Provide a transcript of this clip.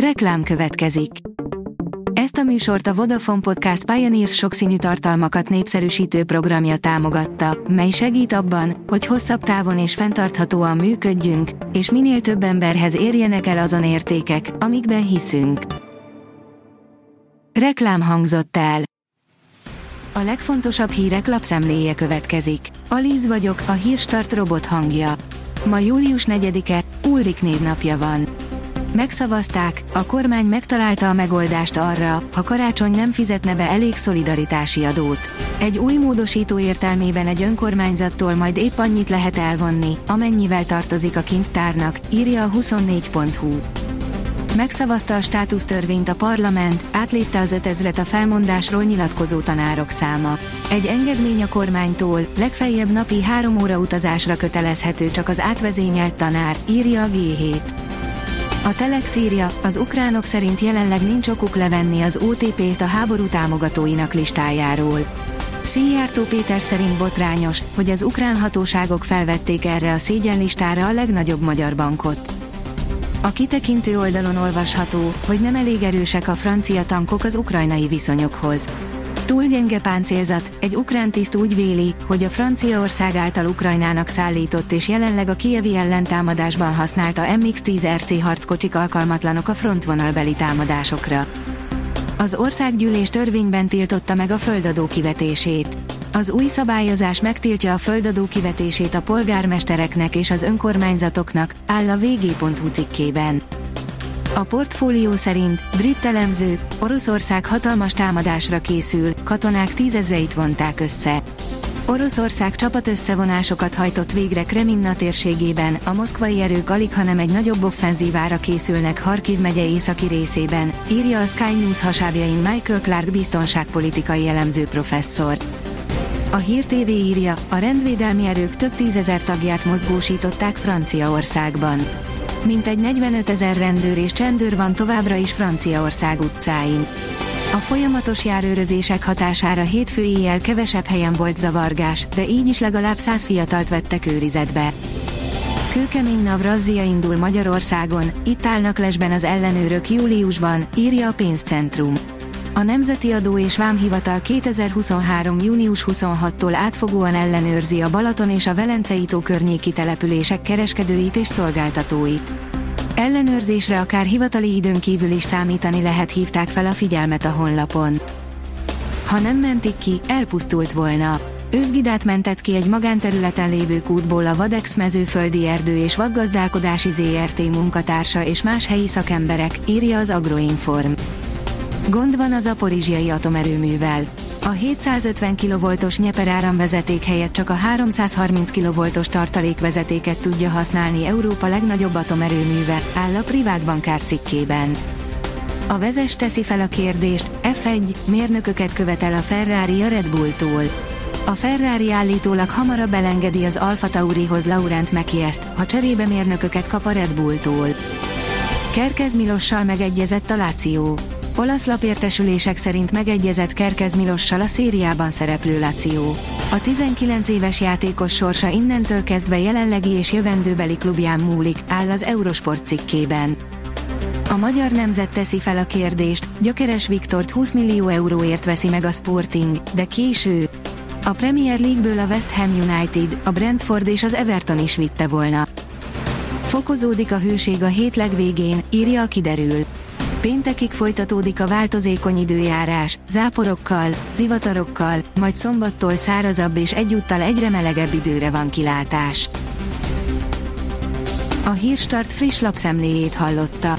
Reklám következik. Ezt a műsort a Vodafone Podcast Pioneers sokszínű tartalmakat népszerűsítő programja támogatta, mely segít abban, hogy hosszabb távon és fenntarthatóan működjünk, és minél több emberhez érjenek el azon értékek, amikben hiszünk. Reklám hangzott el. A legfontosabb hírek lapszemléje következik. Alíz vagyok, a hírstart robot hangja. Ma július 4-e, Ulrik névnapja van. Megszavazták, a kormány megtalálta a megoldást arra, ha karácsony nem fizetne be elég szolidaritási adót. Egy új módosító értelmében egy önkormányzattól majd épp annyit lehet elvonni, amennyivel tartozik a kintárnak, írja a 24.hu. Megszavazta a státusztörvényt a parlament, átlépte az 5000-et a felmondásról nyilatkozó tanárok száma. Egy engedmény a kormánytól, legfeljebb napi három óra utazásra kötelezhető csak az átvezényelt tanár, írja a G7. A Telex írja, az ukránok szerint jelenleg nincs okuk levenni az OTP-t a háború támogatóinak listájáról. Szijjártó Péter szerint botrányos, hogy az ukrán hatóságok felvették erre a szégyenlistára a legnagyobb magyar bankot. A kitekintő oldalon olvasható, hogy nem elég erősek a francia tankok az ukrajnai viszonyokhoz. Túl gyenge páncélzat, egy ukrán tiszt úgy véli, hogy a Franciaország által Ukrajnának szállított és jelenleg a kievi ellentámadásban használta MX-10 RC harckocsik alkalmatlanok a frontvonalbeli támadásokra. Az országgyűlés törvényben tiltotta meg a földadó kivetését. Az új szabályozás megtiltja a földadó kivetését a polgármestereknek és az önkormányzatoknak, áll a vg.hu cikkében. A portfólió szerint brit elemzők, Oroszország hatalmas támadásra készül, katonák tízezreit vonták össze. Oroszország csapatösszevonásokat hajtott végre Kreminna térségében, a moszkvai erők alig hanem egy nagyobb offenzívára készülnek Harkiv megye északi részében, írja a Sky News hasábjain Michael Clark biztonságpolitikai elemző professzor. A Hír TV írja, a rendvédelmi erők több tízezer tagját mozgósították Franciaországban. Mintegy 45 ezer rendőr és csendőr van továbbra is Franciaország utcáin. A folyamatos járőrözések hatására hétfő éjjel kevesebb helyen volt zavargás, de így is legalább száz fiatalt vettek őrizetbe. Kőkemény NAV razzia indul Magyarországon, itt állnak lesben az ellenőrök júliusban, írja a pénzcentrum. A Nemzeti Adó és Vámhivatal 2023. június 26-tól átfogóan ellenőrzi a Balaton és a Velencei tó környéki települések kereskedőit és szolgáltatóit. Ellenőrzésre akár hivatali időn kívül is számítani lehet hívták fel a figyelmet a honlapon. Ha nem mentik ki, elpusztult volna. Őzgidát mentett ki egy magánterületen lévő kútból a Vadex mezőföldi erdő és vadgazdálkodási ZRT munkatársa és más helyi szakemberek, írja az Agroinform. Gond van az aporizsiai atomerőművel. A 750 kV-os Nyeper áramvezeték helyett csak a 330 kV-os tartalékvezetéket tudja használni Európa legnagyobb atomerőműve, áll a privát cikkében. A vezes teszi fel a kérdést, F1 mérnököket követel a Ferrari a Red Bulltól. A Ferrari állítólag hamarabb elengedi az Alfa Taurihoz Laurent Mekieszt, ha cserébe mérnököket kap a Red Bulltól. Kerkez Milossal megegyezett a Láció. Olasz lapértesülések szerint megegyezett Kerkez Milossal a szériában szereplő Lazio. A 19 éves játékos sorsa innentől kezdve jelenlegi és jövendőbeli klubján múlik, áll az Eurosport cikkében. A magyar nemzet teszi fel a kérdést, Gyökeres Viktort 20 millió euróért veszi meg a Sporting, de késő. A Premier League-ből a West Ham United, a Brentford és az Everton is vitte volna. Fokozódik a hőség a hét legvégén, írja a kiderül. Péntekig folytatódik a változékony időjárás, záporokkal, zivatarokkal, majd szombattól szárazabb és egyúttal egyre melegebb időre van kilátás. A Hírstart friss lapszemléjét hallotta.